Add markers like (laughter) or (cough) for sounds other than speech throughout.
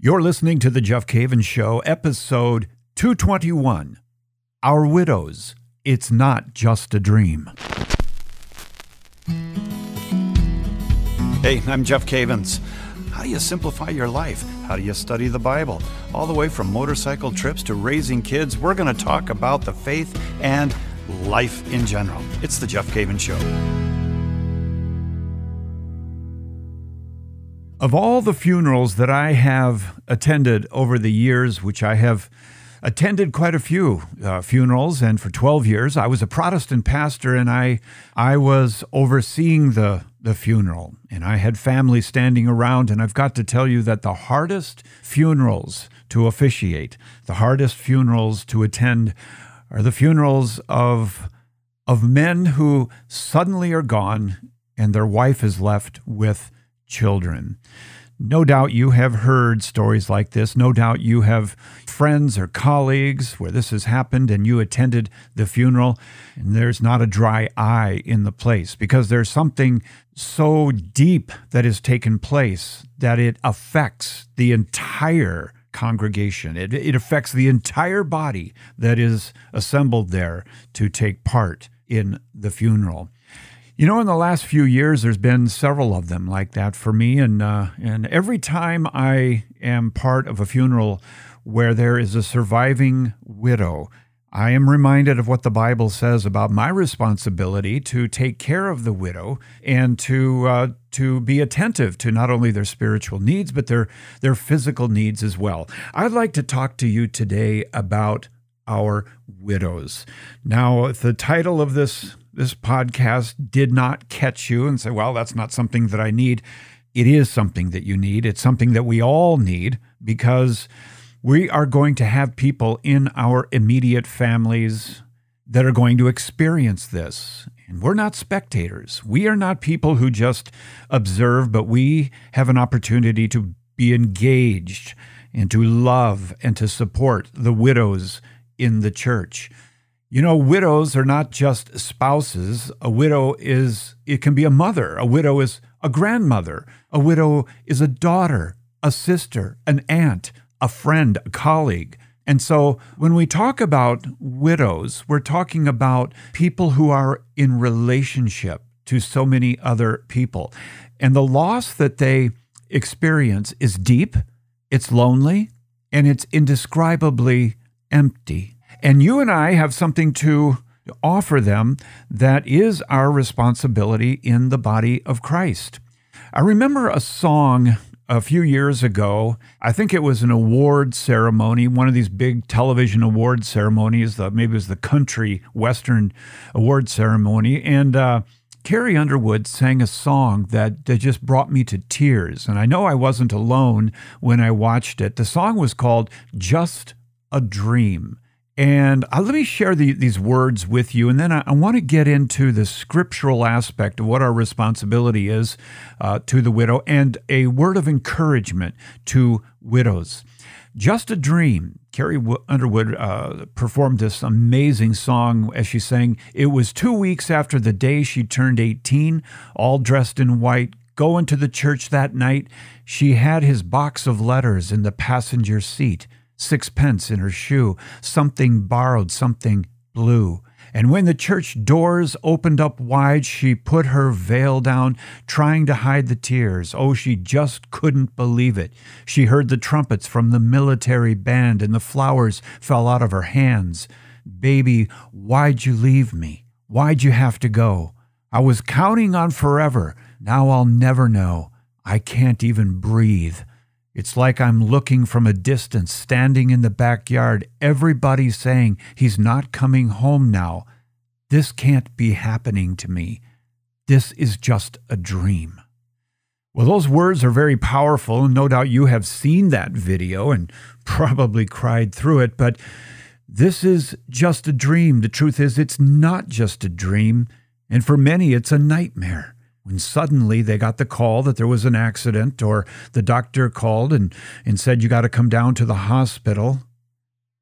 You're listening to The Jeff Cavins Show, episode 221 Our Widows. It's Not Just a Dream. Hey, I'm Jeff Cavins. How do you simplify your life? How do you study the Bible? All the way from motorcycle trips to raising kids, we're going to talk about the faith and life in general. It's The Jeff Cavins Show. Of all the funerals that I have attended over the years, which I have attended quite a few uh, funerals, and for 12 years, I was a Protestant pastor and I, I was overseeing the, the funeral. And I had family standing around, and I've got to tell you that the hardest funerals to officiate, the hardest funerals to attend, are the funerals of, of men who suddenly are gone and their wife is left with children. No doubt you have heard stories like this. No doubt you have friends or colleagues where this has happened and you attended the funeral and there's not a dry eye in the place because there's something so deep that has taken place that it affects the entire congregation. It, it affects the entire body that is assembled there to take part in the funeral. You know, in the last few years, there's been several of them like that for me, and uh, and every time I am part of a funeral where there is a surviving widow, I am reminded of what the Bible says about my responsibility to take care of the widow and to uh, to be attentive to not only their spiritual needs but their their physical needs as well. I'd like to talk to you today about our widows. Now, the title of this this podcast did not catch you and say, well, that's not something that I need, it is something that you need. It's something that we all need because we are going to have people in our immediate families that are going to experience this. And we're not spectators. We are not people who just observe, but we have an opportunity to be engaged and to love and to support the widows in the church. You know, widows are not just spouses. A widow is, it can be a mother. A widow is a grandmother. A widow is a daughter, a sister, an aunt, a friend, a colleague. And so when we talk about widows, we're talking about people who are in relationship to so many other people. And the loss that they experience is deep, it's lonely, and it's indescribably empty. And you and I have something to offer them that is our responsibility in the body of Christ. I remember a song a few years ago. I think it was an award ceremony, one of these big television award ceremonies. The, maybe it was the country western award ceremony, and uh, Carrie Underwood sang a song that, that just brought me to tears. And I know I wasn't alone when I watched it. The song was called "Just a Dream." And uh, let me share the, these words with you. And then I, I want to get into the scriptural aspect of what our responsibility is uh, to the widow and a word of encouragement to widows. Just a Dream. Carrie Underwood uh, performed this amazing song as she sang. It was two weeks after the day she turned 18, all dressed in white, going to the church that night. She had his box of letters in the passenger seat sixpence in her shoe, something borrowed, something blue. And when the church doors opened up wide, she put her veil down, trying to hide the tears. Oh, she just couldn't believe it. She heard the trumpets from the military band, and the flowers fell out of her hands. Baby, why'd you leave me? Why'd you have to go? I was counting on forever. Now I'll never know. I can't even breathe. It's like I'm looking from a distance, standing in the backyard, Everybody's saying he's not coming home now. This can't be happening to me. This is just a dream. Well, those words are very powerful, and no doubt you have seen that video and (laughs) probably cried through it, but this is just a dream. The truth is, it's not just a dream, and for many, it's a nightmare when suddenly they got the call that there was an accident, or the doctor called and, and said, You got to come down to the hospital.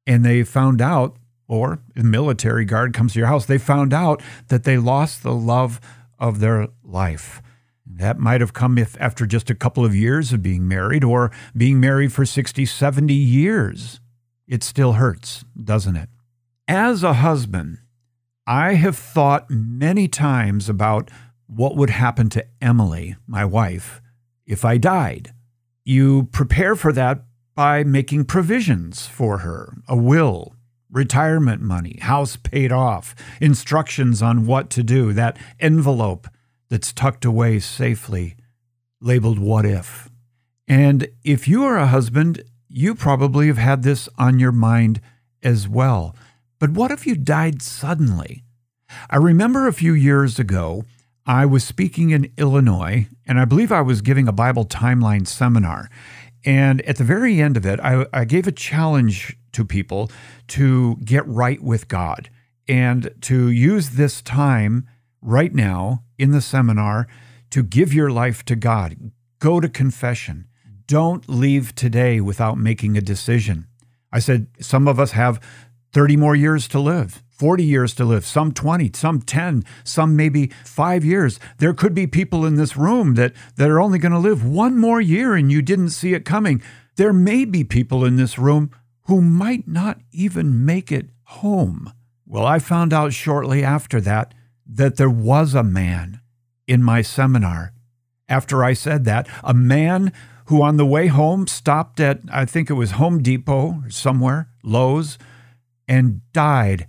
And they found out, or the military guard comes to your house, they found out that they lost the love of their life. That might have come if after just a couple of years of being married or being married for 60, 70 years. It still hurts, doesn't it? As a husband, I have thought many times about what would happen to Emily, my wife, if I died. You prepare for that by making provisions for her a will, retirement money, house paid off, instructions on what to do, that envelope that's tucked away safely, labeled What If. And if you are a husband, you probably have had this on your mind as well. But what if you died suddenly? I remember a few years ago, I was speaking in Illinois, and I believe I was giving a Bible timeline seminar. And at the very end of it, I, I gave a challenge to people to get right with God and to use this time right now in the seminar to give your life to God. Go to confession. Don't leave today without making a decision. I said, some of us have 30 more years to live. 40 years to live, some 20, some 10, some maybe five years. There could be people in this room that, that are only going to live one more year and you didn't see it coming. There may be people in this room who might not even make it home. Well, I found out shortly after that that there was a man in my seminar. After I said that, a man who on the way home stopped at, I think it was Home Depot or somewhere, Lowe's, and died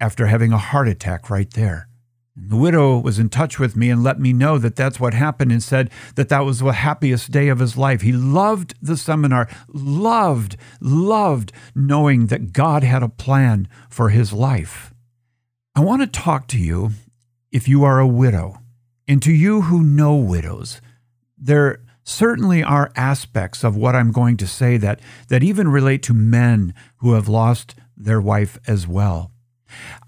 after having a heart attack right there. And the widow was in touch with me and let me know that that's what happened and said that that was the happiest day of his life. He loved the seminar, loved, loved knowing that God had a plan for his life. I want to talk to you if you are a widow, and to you who know widows. There certainly are aspects of what I'm going to say that, that even relate to men who have lost their wife as well.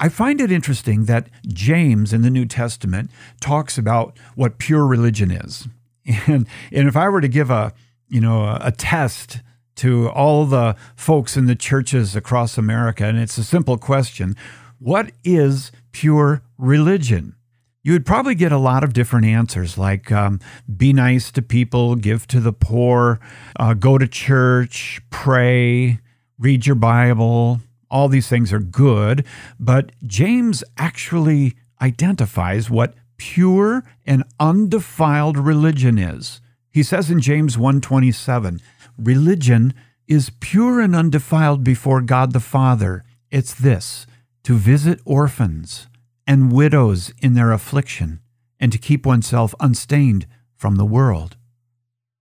I find it interesting that James in the New Testament talks about what pure religion is. (laughs) And, and if I were to give a, you know, a, a test to all the folks in the churches across America, and it's a simple question what is pure religion? You would probably get a lot of different answers like um, be nice to people, give to the poor, uh, go to church, pray, read your Bible, all these things are good, but James actually identifies what pure and undefiled religion is. He says in James 1:27, religion is pure and undefiled before God the Father. It's this, to visit orphans and widows in their affliction and to keep oneself unstained from the world.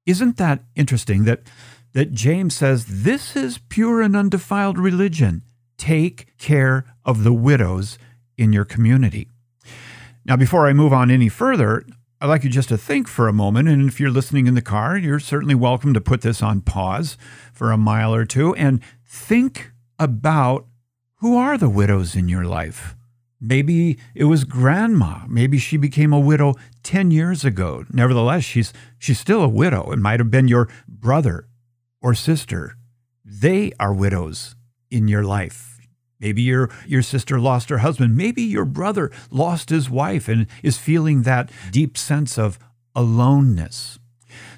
Isn't that interesting that that James says this is pure and undefiled religion? Take care of the widows in your community. Now, before I move on any further, I'd like you just to think for a moment. And if you're listening in the car, you're certainly welcome to put this on pause for a mile or two and think about who are the widows in your life. Maybe it was grandma. Maybe she became a widow 10 years ago. Nevertheless, she's, she's still a widow. It might have been your brother or sister. They are widows in your life. Maybe your, your sister lost her husband. Maybe your brother lost his wife and is feeling that deep sense of aloneness.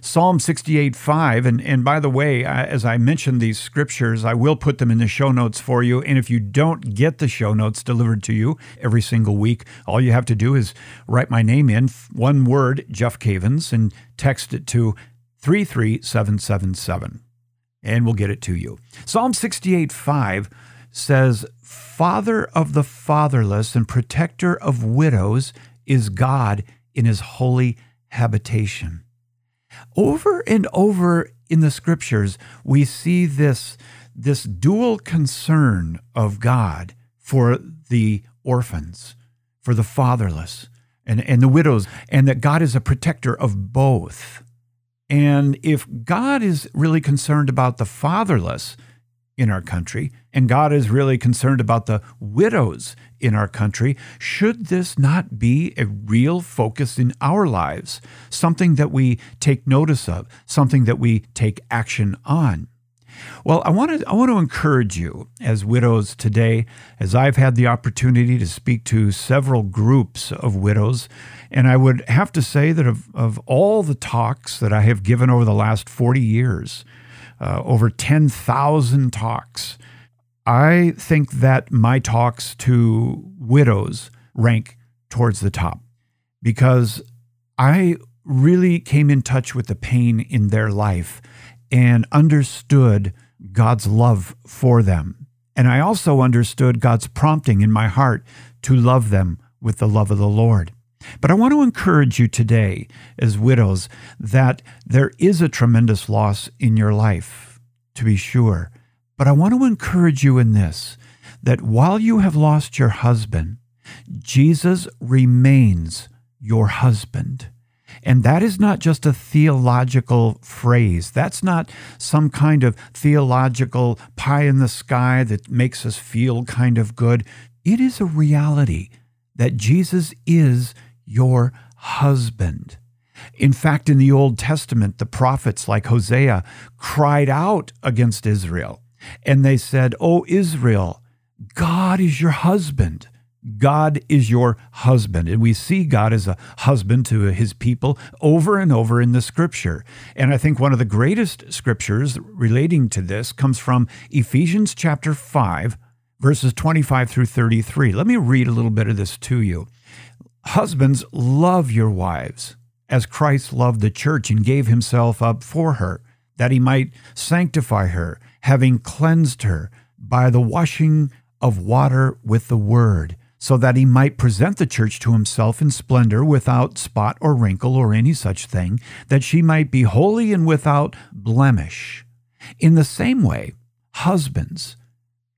Psalm 68 5, and, and by the way, as I mentioned these scriptures, I will put them in the show notes for you. And if you don't get the show notes delivered to you every single week, all you have to do is write my name in, one word, Jeff Cavins, and text it to 33777 and we'll get it to you. Psalm 68 5 says, Father of the fatherless and protector of widows is God in his holy habitation. Over and over in the scriptures, we see this, this dual concern of God for the orphans, for the fatherless, and, and the widows, and that God is a protector of both. And if God is really concerned about the fatherless in our country, and God is really concerned about the widows in our country, should this not be a real focus in our lives? Something that we take notice of, something that we take action on. Well, I want to I want to encourage you as widows today, as I've had the opportunity to speak to several groups of widows, and I would have to say that of, of all the talks that I have given over the last 40 years, uh, over 10,000 talks, I think that my talks to widows rank towards the top because I really came in touch with the pain in their life and understood God's love for them. And I also understood God's prompting in my heart to love them with the love of the Lord. But I want to encourage you today, as widows, that there is a tremendous loss in your life, to be sure. But I want to encourage you in this that while you have lost your husband, Jesus remains your husband. And that is not just a theological phrase. That's not some kind of theological pie in the sky that makes us feel kind of good. It is a reality that Jesus is your husband. In fact, in the Old Testament, the prophets like Hosea cried out against Israel. And they said, Oh, Israel, God is your husband. God is your husband. And we see God as a husband to his people over and over in the scripture. And I think one of the greatest scriptures relating to this comes from Ephesians chapter 5, verses 25 through 33. Let me read a little bit of this to you. Husbands, love your wives as Christ loved the church and gave himself up for her, that he might sanctify her, having cleansed her by the washing of water with the word so that he might present the church to himself in splendor, without spot or wrinkle or any such thing, that she might be holy and without blemish. In the same way, husbands,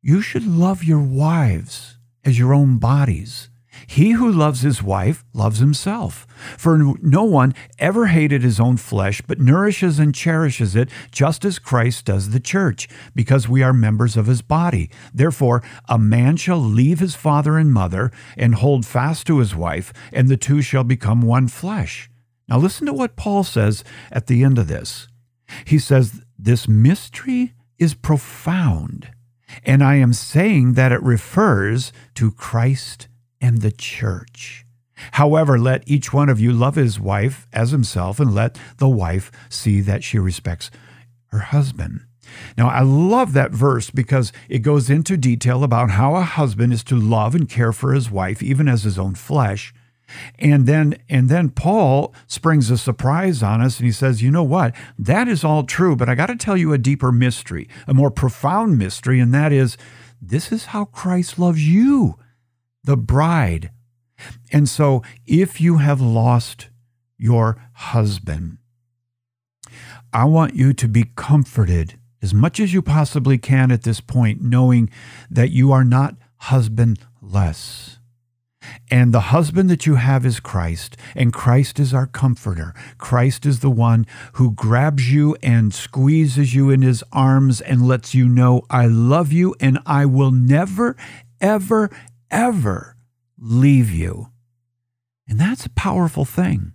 you should love your wives as your own bodies. He who loves his wife loves himself. For no one ever hated his own flesh, but nourishes and cherishes it, just as Christ does the church, because we are members of his body. Therefore, a man shall leave his father and mother, and hold fast to his wife, and the two shall become one flesh. Now, listen to what Paul says at the end of this. He says, This mystery is profound, and I am saying that it refers to Christ and the church. However, let each one of you love his wife as himself, and let the wife see that she respects her husband. Now, I love that verse because it goes into detail about how a husband is to love and care for his wife, even as his own flesh. And then and then Paul springs a surprise on us and he says, "You know what? That is all true, but I got to tell you a deeper mystery, a more profound mystery, and that is this is how Christ loves you the bride. And so, if you have lost your husband, I want you to be comforted as much as you possibly can at this point, knowing that you are not husbandless. And the husband that you have is Christ, and Christ is our comforter. Christ is the one who grabs you and squeezes you in his arms and lets you know, I love you and I will never, ever, ever leave you. And that's a powerful thing.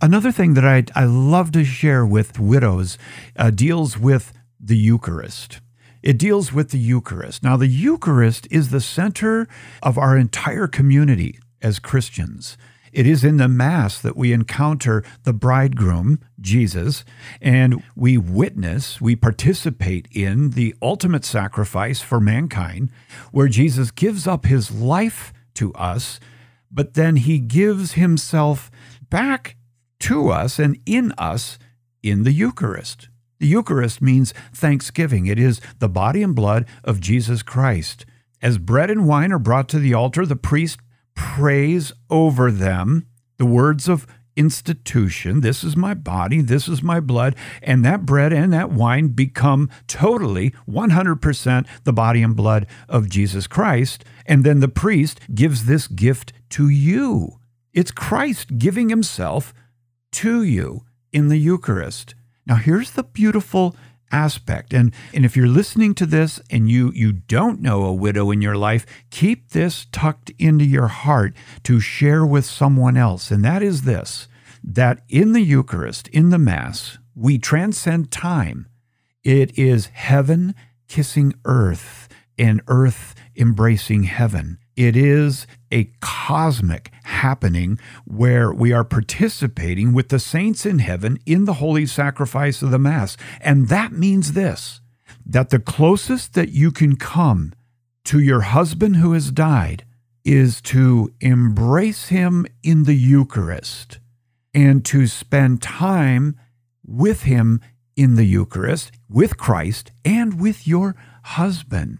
Another thing that I, I love to share with widows uh, deals with the Eucharist. It deals with the Eucharist. Now, the Eucharist is the center of our entire community as Christians. It is in the Mass that we encounter the bridegroom, Jesus, and we witness, we participate in the ultimate sacrifice for mankind, where Jesus gives up his life to us, but then he gives himself back to us and in us in the Eucharist. The Eucharist means thanksgiving. It is the body and blood of Jesus Christ. As bread and wine are brought to the altar, the priest prays over them the words of institution. This is my body, this is my blood. And that bread and that wine become totally 100% the body and blood of Jesus Christ. And then the priest gives this gift to you. It's Christ giving himself to you in the Eucharist. Now, here's the beautiful aspect. And, and if you're listening to this and you, you don't know a widow in your life, keep this tucked into your heart to share with someone else. And that is this that in the Eucharist, in the Mass, we transcend time It is heaven kissing earth and earth embracing heaven. It is a cosmic happening where we are participating with the saints in heaven in the holy sacrifice of the Mass. And that means this that the closest that you can come to your husband who has died is to embrace him in the Eucharist and to spend time with him in the Eucharist, with Christ, and with your husband.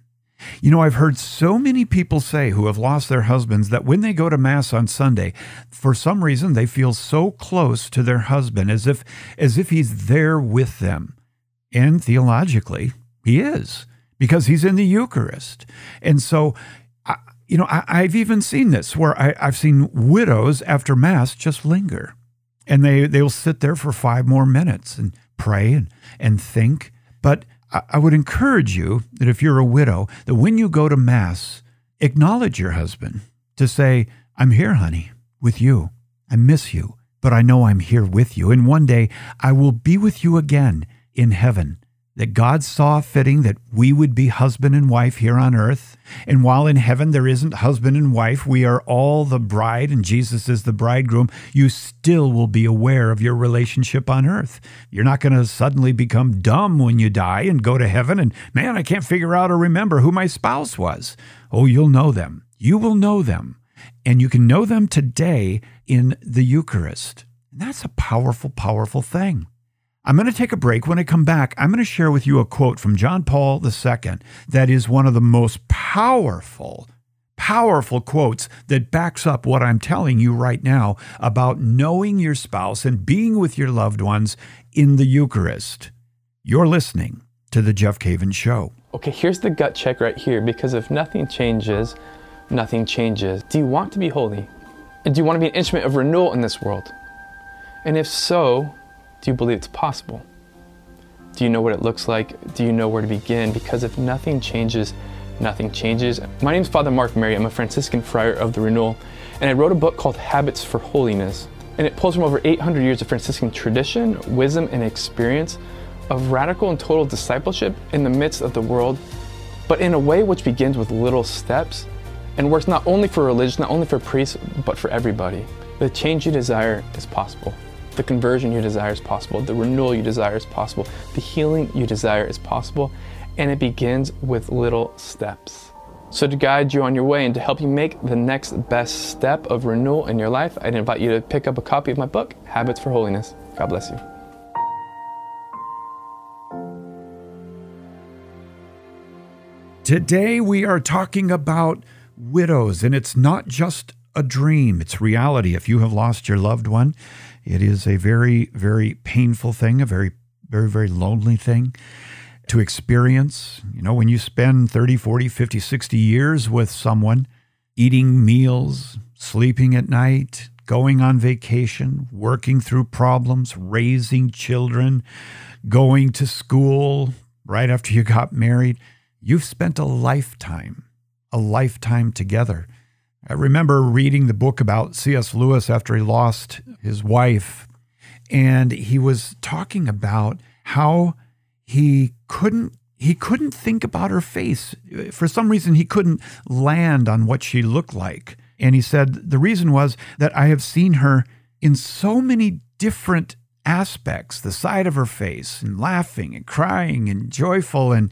You know, I've heard so many people say who have lost their husbands that when they go to mass on Sunday, for some reason they feel so close to their husband as if as if he's there with them. And theologically, he is because he's in the Eucharist. And so you know, I, have even seen this where I, I've seen widows after mass just linger, and they they'll sit there for five more minutes and pray and and think. But I would encourage you that if you're a widow, that when you go to Mass, acknowledge your husband to say, I'm here, honey, with you. I miss you, but I know I'm here with you. And one day I will be with you again in heaven that God saw fitting that we would be husband and wife here on earth. And while in heaven there isn't husband and wife, we are all the bride and Jesus is the bridegroom, you still will be aware of your relationship on earth. You're not going to suddenly become dumb when you die and go to heaven and, man, I can't figure out or remember who my spouse was. Oh, you'll know them. You will know them. And you can know them today in the Eucharist. And that's a powerful, powerful thing. I'm going to take a break. When I come back, I'm going to share with you a quote from John Paul II that is one of the most powerful, powerful quotes that backs up what I'm telling you right now about knowing your spouse and being with your loved ones in the Eucharist. You're listening to The Jeff Cavins Show. Okay, here's the gut check right here because if nothing changes, nothing changes. Do you want to be holy? And do you want to be an instrument of renewal in this world? And if so, do you believe it's possible? Do you know what it looks like? Do you know where to begin? Because if nothing changes, nothing changes. My name is Father Mark Mary. I'm a Franciscan friar of the Renewal, and I wrote a book called Habits for Holiness. And it pulls from over 800 years of Franciscan tradition, wisdom, and experience of radical and total discipleship in the midst of the world, but in a way which begins with little steps and works not only for religion, not only for priests, but for everybody. The change you desire is possible. The conversion you desire is possible. The renewal you desire is possible. The healing you desire is possible. And it begins with little steps. So, to guide you on your way and to help you make the next best step of renewal in your life, I'd invite you to pick up a copy of my book, Habits for Holiness. God bless you. Today, we are talking about widows, and it's not just a dream, it's reality. If you have lost your loved one, it is a very, very painful thing, a very, very, very lonely thing to experience. You know, when you spend 30, 40, 50, 60 years with someone, eating meals, sleeping at night, going on vacation, working through problems, raising children, going to school right after you got married, you've spent a lifetime, a lifetime together. I remember reading the book about C.S. Lewis after he lost his wife, and he was talking about how he couldn't he couldn't think about her face. For some reason, he couldn't land on what she looked like. And he said the reason was that I have seen her in so many different aspects the side of her face and laughing and crying and joyful and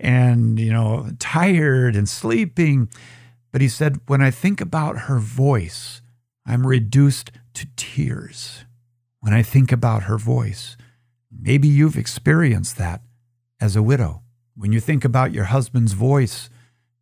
and you know tired and sleeping but he said, When I think about her voice, I'm reduced to tears. When I think about her voice, maybe you've experienced that as a widow. When you think about your husband's voice,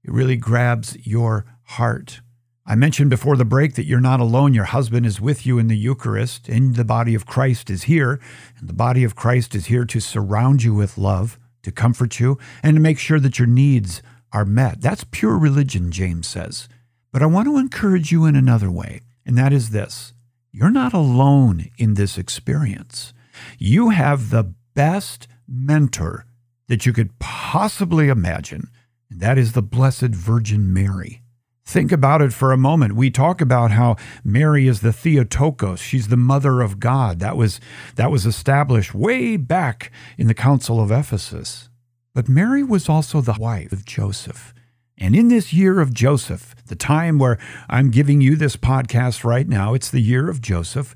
it really grabs your heart. I mentioned before the break that you're not alone. Your husband is with you in the Eucharist, and the body of Christ is here. And the body of Christ is here to surround you with love, to comfort you, and to make sure that your needs are met. That's pure religion, James says. But I want to encourage you in another way, and that is this you're not alone in this experience. You have the best mentor that you could possibly imagine, and that is the Blessed Virgin Mary. Think about it for a moment. We talk about how Mary is the Theotokos. She's the mother of God. That was, that was established way back in the Council of Ephesus. But Mary was also the wife of Joseph. And in this year of Joseph, the time where I'm giving you this podcast right now, it's the year of Joseph.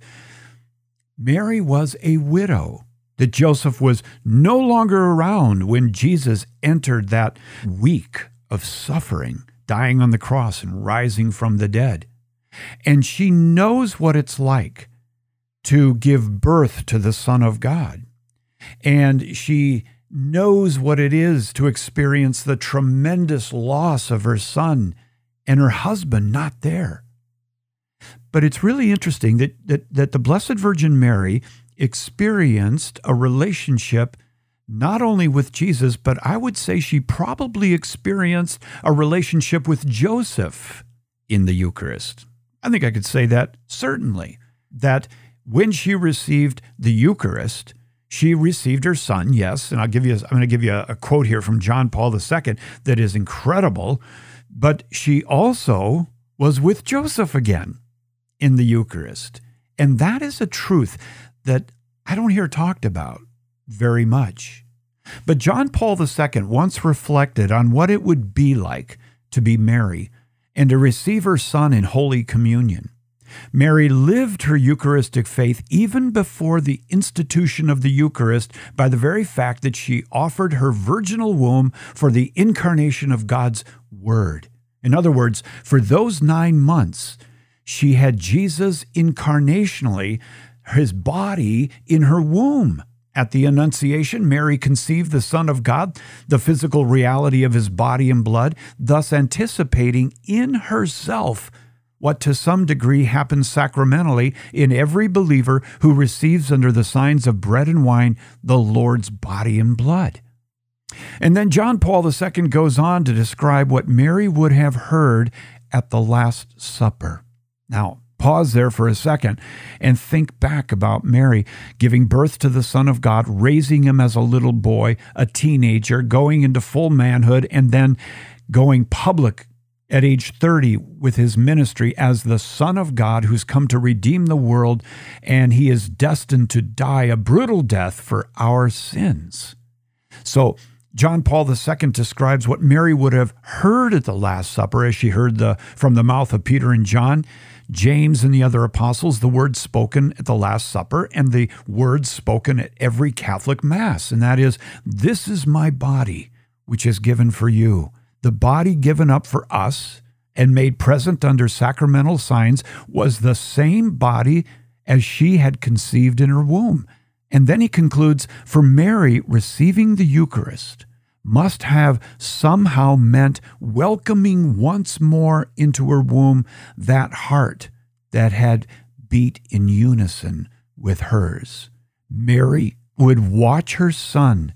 Mary was a widow. That Joseph was no longer around when Jesus entered that week of suffering dying on the cross and rising from the dead. And she knows what it's like to give birth to the Son of God. And she knows what it is to experience the tremendous loss of her son and her husband not there. But it's really interesting that, that, that the Blessed Virgin Mary experienced a relationship not only with Jesus, but I would say she probably experienced a relationship with Joseph in the Eucharist. I think I could say that certainly, that when she received the Eucharist, she received her son, yes, and I'll give you, I'm going to give you a, a quote here from John Paul II that is incredible, but she also was with Joseph again in the Eucharist. And that is a truth that I don't hear talked about very much. But John Paul II once reflected on what it would be like to be Mary and to receive her son in Holy Communion. Mary lived her Eucharistic faith even before the institution of the Eucharist by the very fact that she offered her virginal womb for the incarnation of God's Word. In other words, for those nine months, she had Jesus incarnationally, his body in her womb. At the Annunciation, Mary conceived the Son of God, the physical reality of his body and blood, thus anticipating in herself what to some degree happens sacramentally in every believer who receives under the signs of bread and wine the Lord's body and blood. And then John Paul II goes on to describe what Mary would have heard at the Last Supper. Now, Pause there for a second and think back about Mary giving birth to the Son of God, raising him as a little boy, a teenager, going into full manhood, and then going public at age 30 with his ministry as the Son of God who's come to redeem the world, and he is destined to die a brutal death for our sins. So, John Paul II describes what Mary would have heard at the Last Supper as she heard the, from the mouth of Peter and John. James and the other apostles, the words spoken at the Last Supper and the words spoken at every Catholic Mass. And that is, This is my body, which is given for you. The body given up for us and made present under sacramental signs was the same body as she had conceived in her womb. And then he concludes For Mary, receiving the Eucharist must have somehow meant welcoming once more into her womb that heart that had beat in unison with hers. Mary would watch her son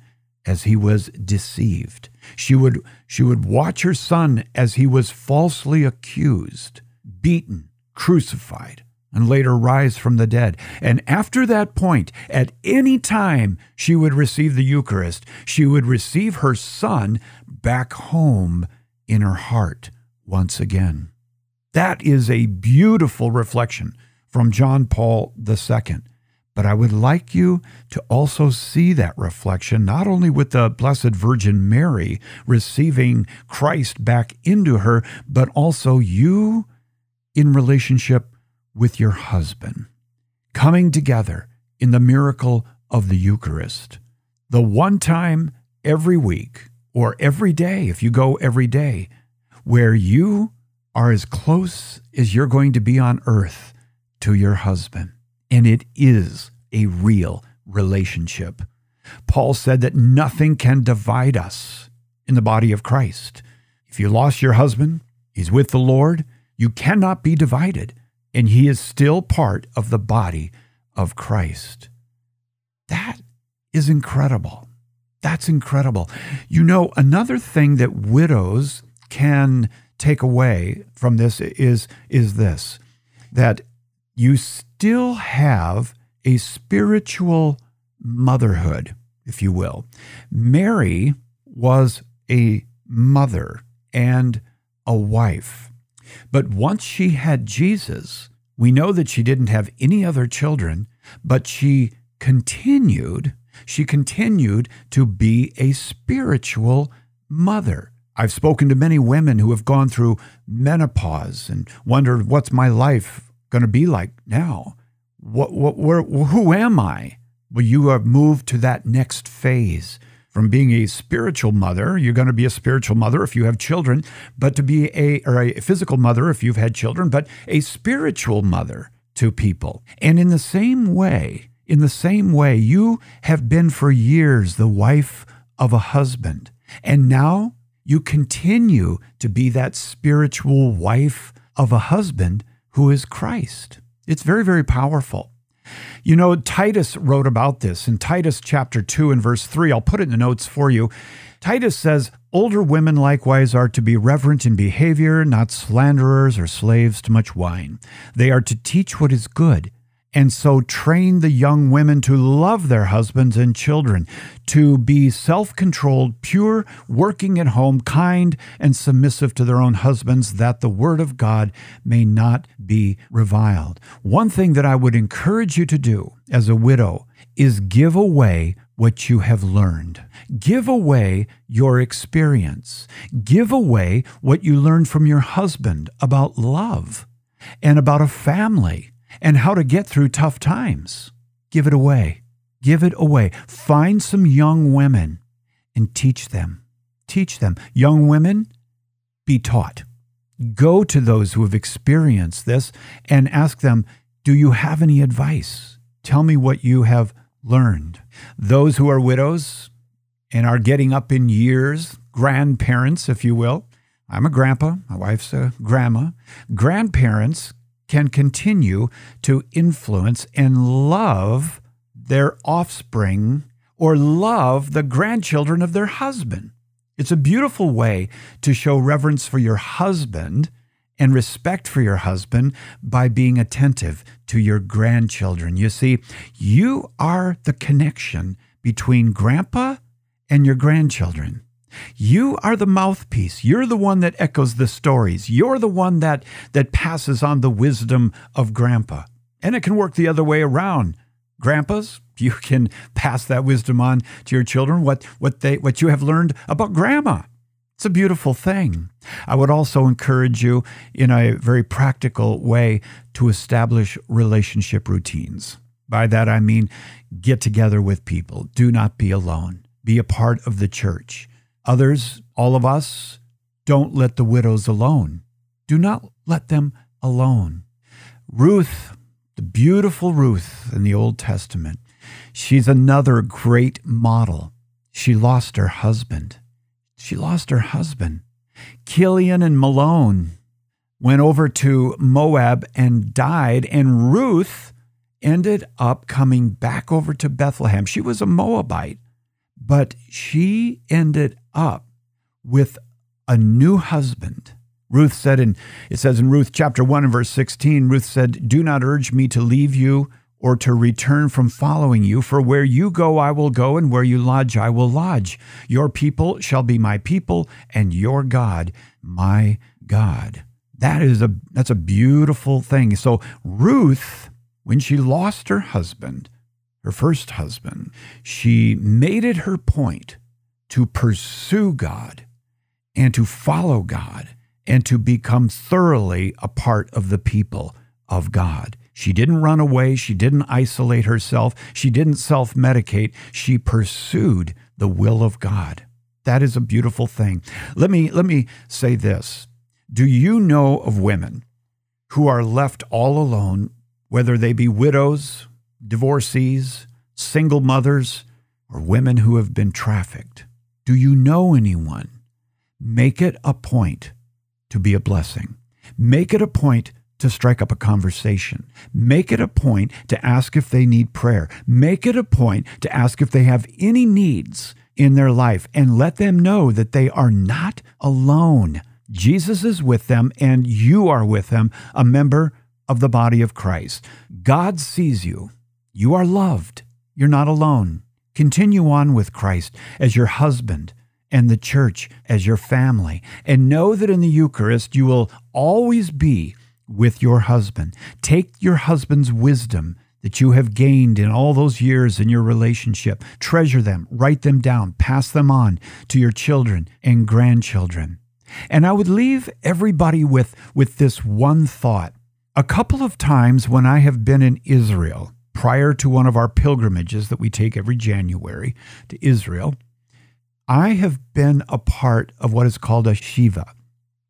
as he was deceived. She would, she would watch her son as he was falsely accused, beaten, crucified and later rise from the dead. And after that point, at any time she would receive the Eucharist, she would receive her son back home in her heart once again. That is a beautiful reflection from John Paul II. But I would like you to also see that reflection not only with the Blessed Virgin Mary receiving Christ back into her, but also you in relationship with your husband, coming together in the miracle of the Eucharist. The one time every week or every day, if you go every day, where you are as close as you're going to be on earth to your husband. And it is a real relationship. Paul said that nothing can divide us in the body of Christ. If you lost your husband, he's with the Lord, you cannot be divided and he is still part of the body of Christ. That is incredible. That's incredible. You know, another thing that widows can take away from this is, is this that you still have a spiritual motherhood, if you will. Mary was a mother and a wife. But once she had Jesus, we know that she didn't have any other children, but she continued, she continued to be a spiritual mother. I've spoken to many women who have gone through menopause and wondered what's my life going to be like now? What, what, where, who am I? Well, you have moved to that next phase from being a spiritual mother. You're going to be a spiritual mother if you have children, but to be a, or a physical mother if you've had children, but a spiritual mother to people. And in the same way, in the same way, you have been for years the wife of a husband. And now you continue to be that spiritual wife of a husband who is Christ. It's very, very powerful. You know, Titus wrote about this in Titus chapter 2 and verse 3. I'll put it in the notes for you. Titus says, Older women likewise are to be reverent in behavior, not slanderers or slaves to much wine. They are to teach what is good and so train the young women to love their husbands and children, to be self controlled, pure, working at home, kind, and submissive to their own husbands, that the word of God may not be reviled. One thing that I would encourage you to do as a widow is give away what you have learned. Give away your experience. Give away what you learned from your husband about love and about a family and how to get through tough times. Give it away. Give it away. Find some young women and teach them. Teach them. Young women, be taught. Go to those who have experienced this and ask them, Do you have any advice? Tell me what you have learned. Those who are widows and are getting up in years, grandparents, if you will. I'm a grandpa, my wife's a grandma. Grandparents can continue to influence and love their offspring or love the grandchildren of their husband. It's a beautiful way to show reverence for your husband and respect for your husband by being attentive to your grandchildren. You see, you are the connection between grandpa and your grandchildren. You are the mouthpiece. You're the one that echoes the stories. You're the one that, that passes on the wisdom of grandpa. And it can work the other way around. Grandpas, you (laughs) can pass that wisdom on to your children, what, what, they, what you have learned about grandma. It's a beautiful thing. I would also encourage you in a very practical way to establish relationship routines. By that I mean get together with people. Do not be alone. Be a part of the church. Others, all of us, don't let the widows alone. Do not let them alone. Ruth, the beautiful Ruth in the Old Testament, she's another great model. She lost her husband. She lost her husband. Chilion and Mahlon went over to Moab and died, and Ruth ended up coming back over to Bethlehem. She was a Moabite. But she ended up with a new husband. Ruth said, and it says in Ruth chapter 1 and verse 16, Ruth said, Do not urge me to leave you or to return from following you, for where you go I will go, and where you lodge I will lodge. Your people shall be my people, and your God my God. That is a that's a beautiful thing. So Ruth, when she lost her husband, her first husband, she made it her point to pursue God and to follow God and to become thoroughly a part of the people of God. She didn't run away. She didn't isolate herself. She didn't self medicate. She pursued the will of God. That is a beautiful thing. Let me, let me say this Do you know of women who are left all alone, whether they be widows divorcees, single mothers, or women who have been trafficked? Do you know anyone? Make it a point to be a blessing. Make it a point to strike up a conversation. Make it a point to ask if they need prayer. Make it a point to ask if they have any needs in their life and let them know that they are not alone. Jesus is with them and you are with them, a member of the body of Christ. God sees you. You are loved. You're not alone. Continue on with Christ as your husband and the church as your family. And know that in the Eucharist, you will always be with your husband. Take your husband's wisdom that you have gained in all those years in your relationship, treasure them, write them down, pass them on to your children and grandchildren. And I would leave everybody with, with this one thought. A couple of times when I have been in Israel, prior to one of our pilgrimages that we take every January to Israel, I have been a part of what is called a Shiva.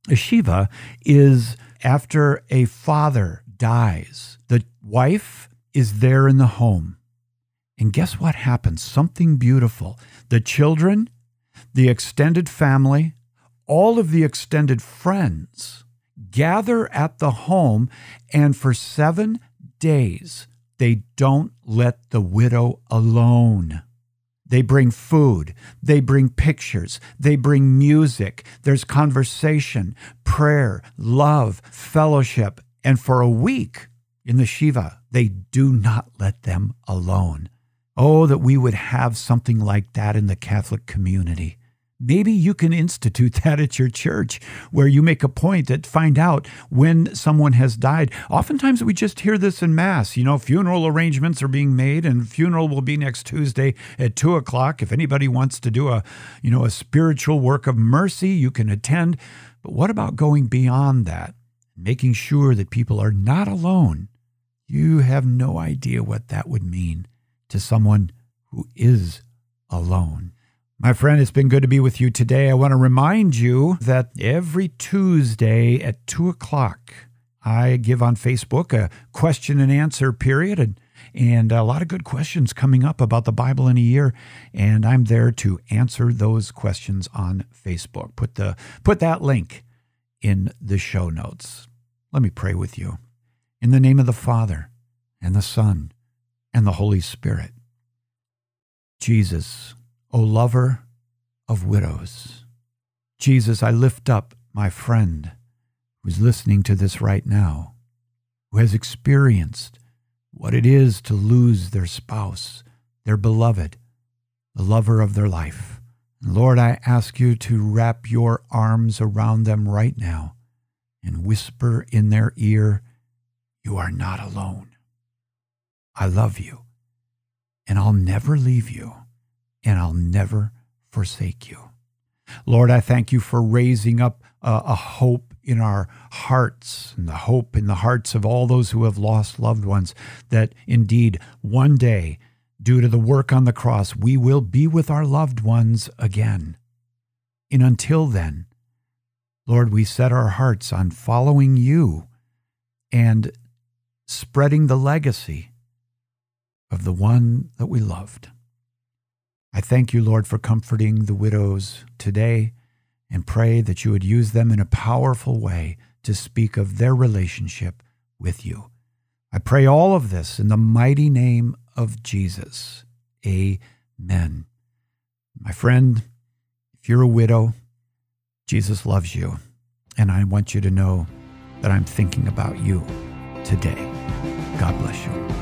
A Shiva is after a father dies, the wife is there in the home. And guess what happens? Something beautiful. The children, the extended family, all of the extended friends gather at the home, and for seven days, they don't let the widow alone. They bring food, they bring pictures, they bring music. There's conversation, prayer, love, fellowship. And for a week in the Shiva, they do not let them alone. Oh, that we would have something like that in the Catholic community. Maybe you can institute (laughs) that at your church where you make a point that find out when someone has died. Oftentimes we just hear this in Mass. You know, funeral arrangements are being made and funeral will be next Tuesday at two o'clock. If anybody wants to do a, you know, a spiritual work of mercy, you can attend. But what about going beyond that? Making sure that people are not alone. You have no idea what that would mean to someone who is alone. My friend, it's been good to be with you today. I want to remind you that every Tuesday at 2 o'clock, I give on Facebook a question and answer period and, and a lot of good questions coming up about the Bible in a year. And I'm there to answer those questions on Facebook. Put, the, put that link in the show notes. Let me pray with you. In the name of the Father, and the Son, and the Holy Spirit. Jesus, O lover of widows. Jesus, I lift up my friend who's listening to this right now, who has experienced what it is to lose their spouse, their beloved, the lover of their life. Lord, I ask you to wrap your arms around them right now and whisper in their ear, You are not alone. I love you, and I'll never leave you and I'll never forsake you. Lord, I thank you for raising up a, a, hope in our hearts and the hope in the hearts of all those who have lost loved ones that indeed one day, due to the work on the cross, we will be with our loved ones again. And until then, Lord, we set our hearts on following you and spreading the legacy of the one that we loved. I thank you, Lord, for comforting the widows today and pray that you would use them in a powerful way to speak of their relationship with you. I pray all of this in the mighty name of Jesus. Amen. My friend, if you're a widow, Jesus loves you. And I want you to know that I'm thinking about you today. God bless you.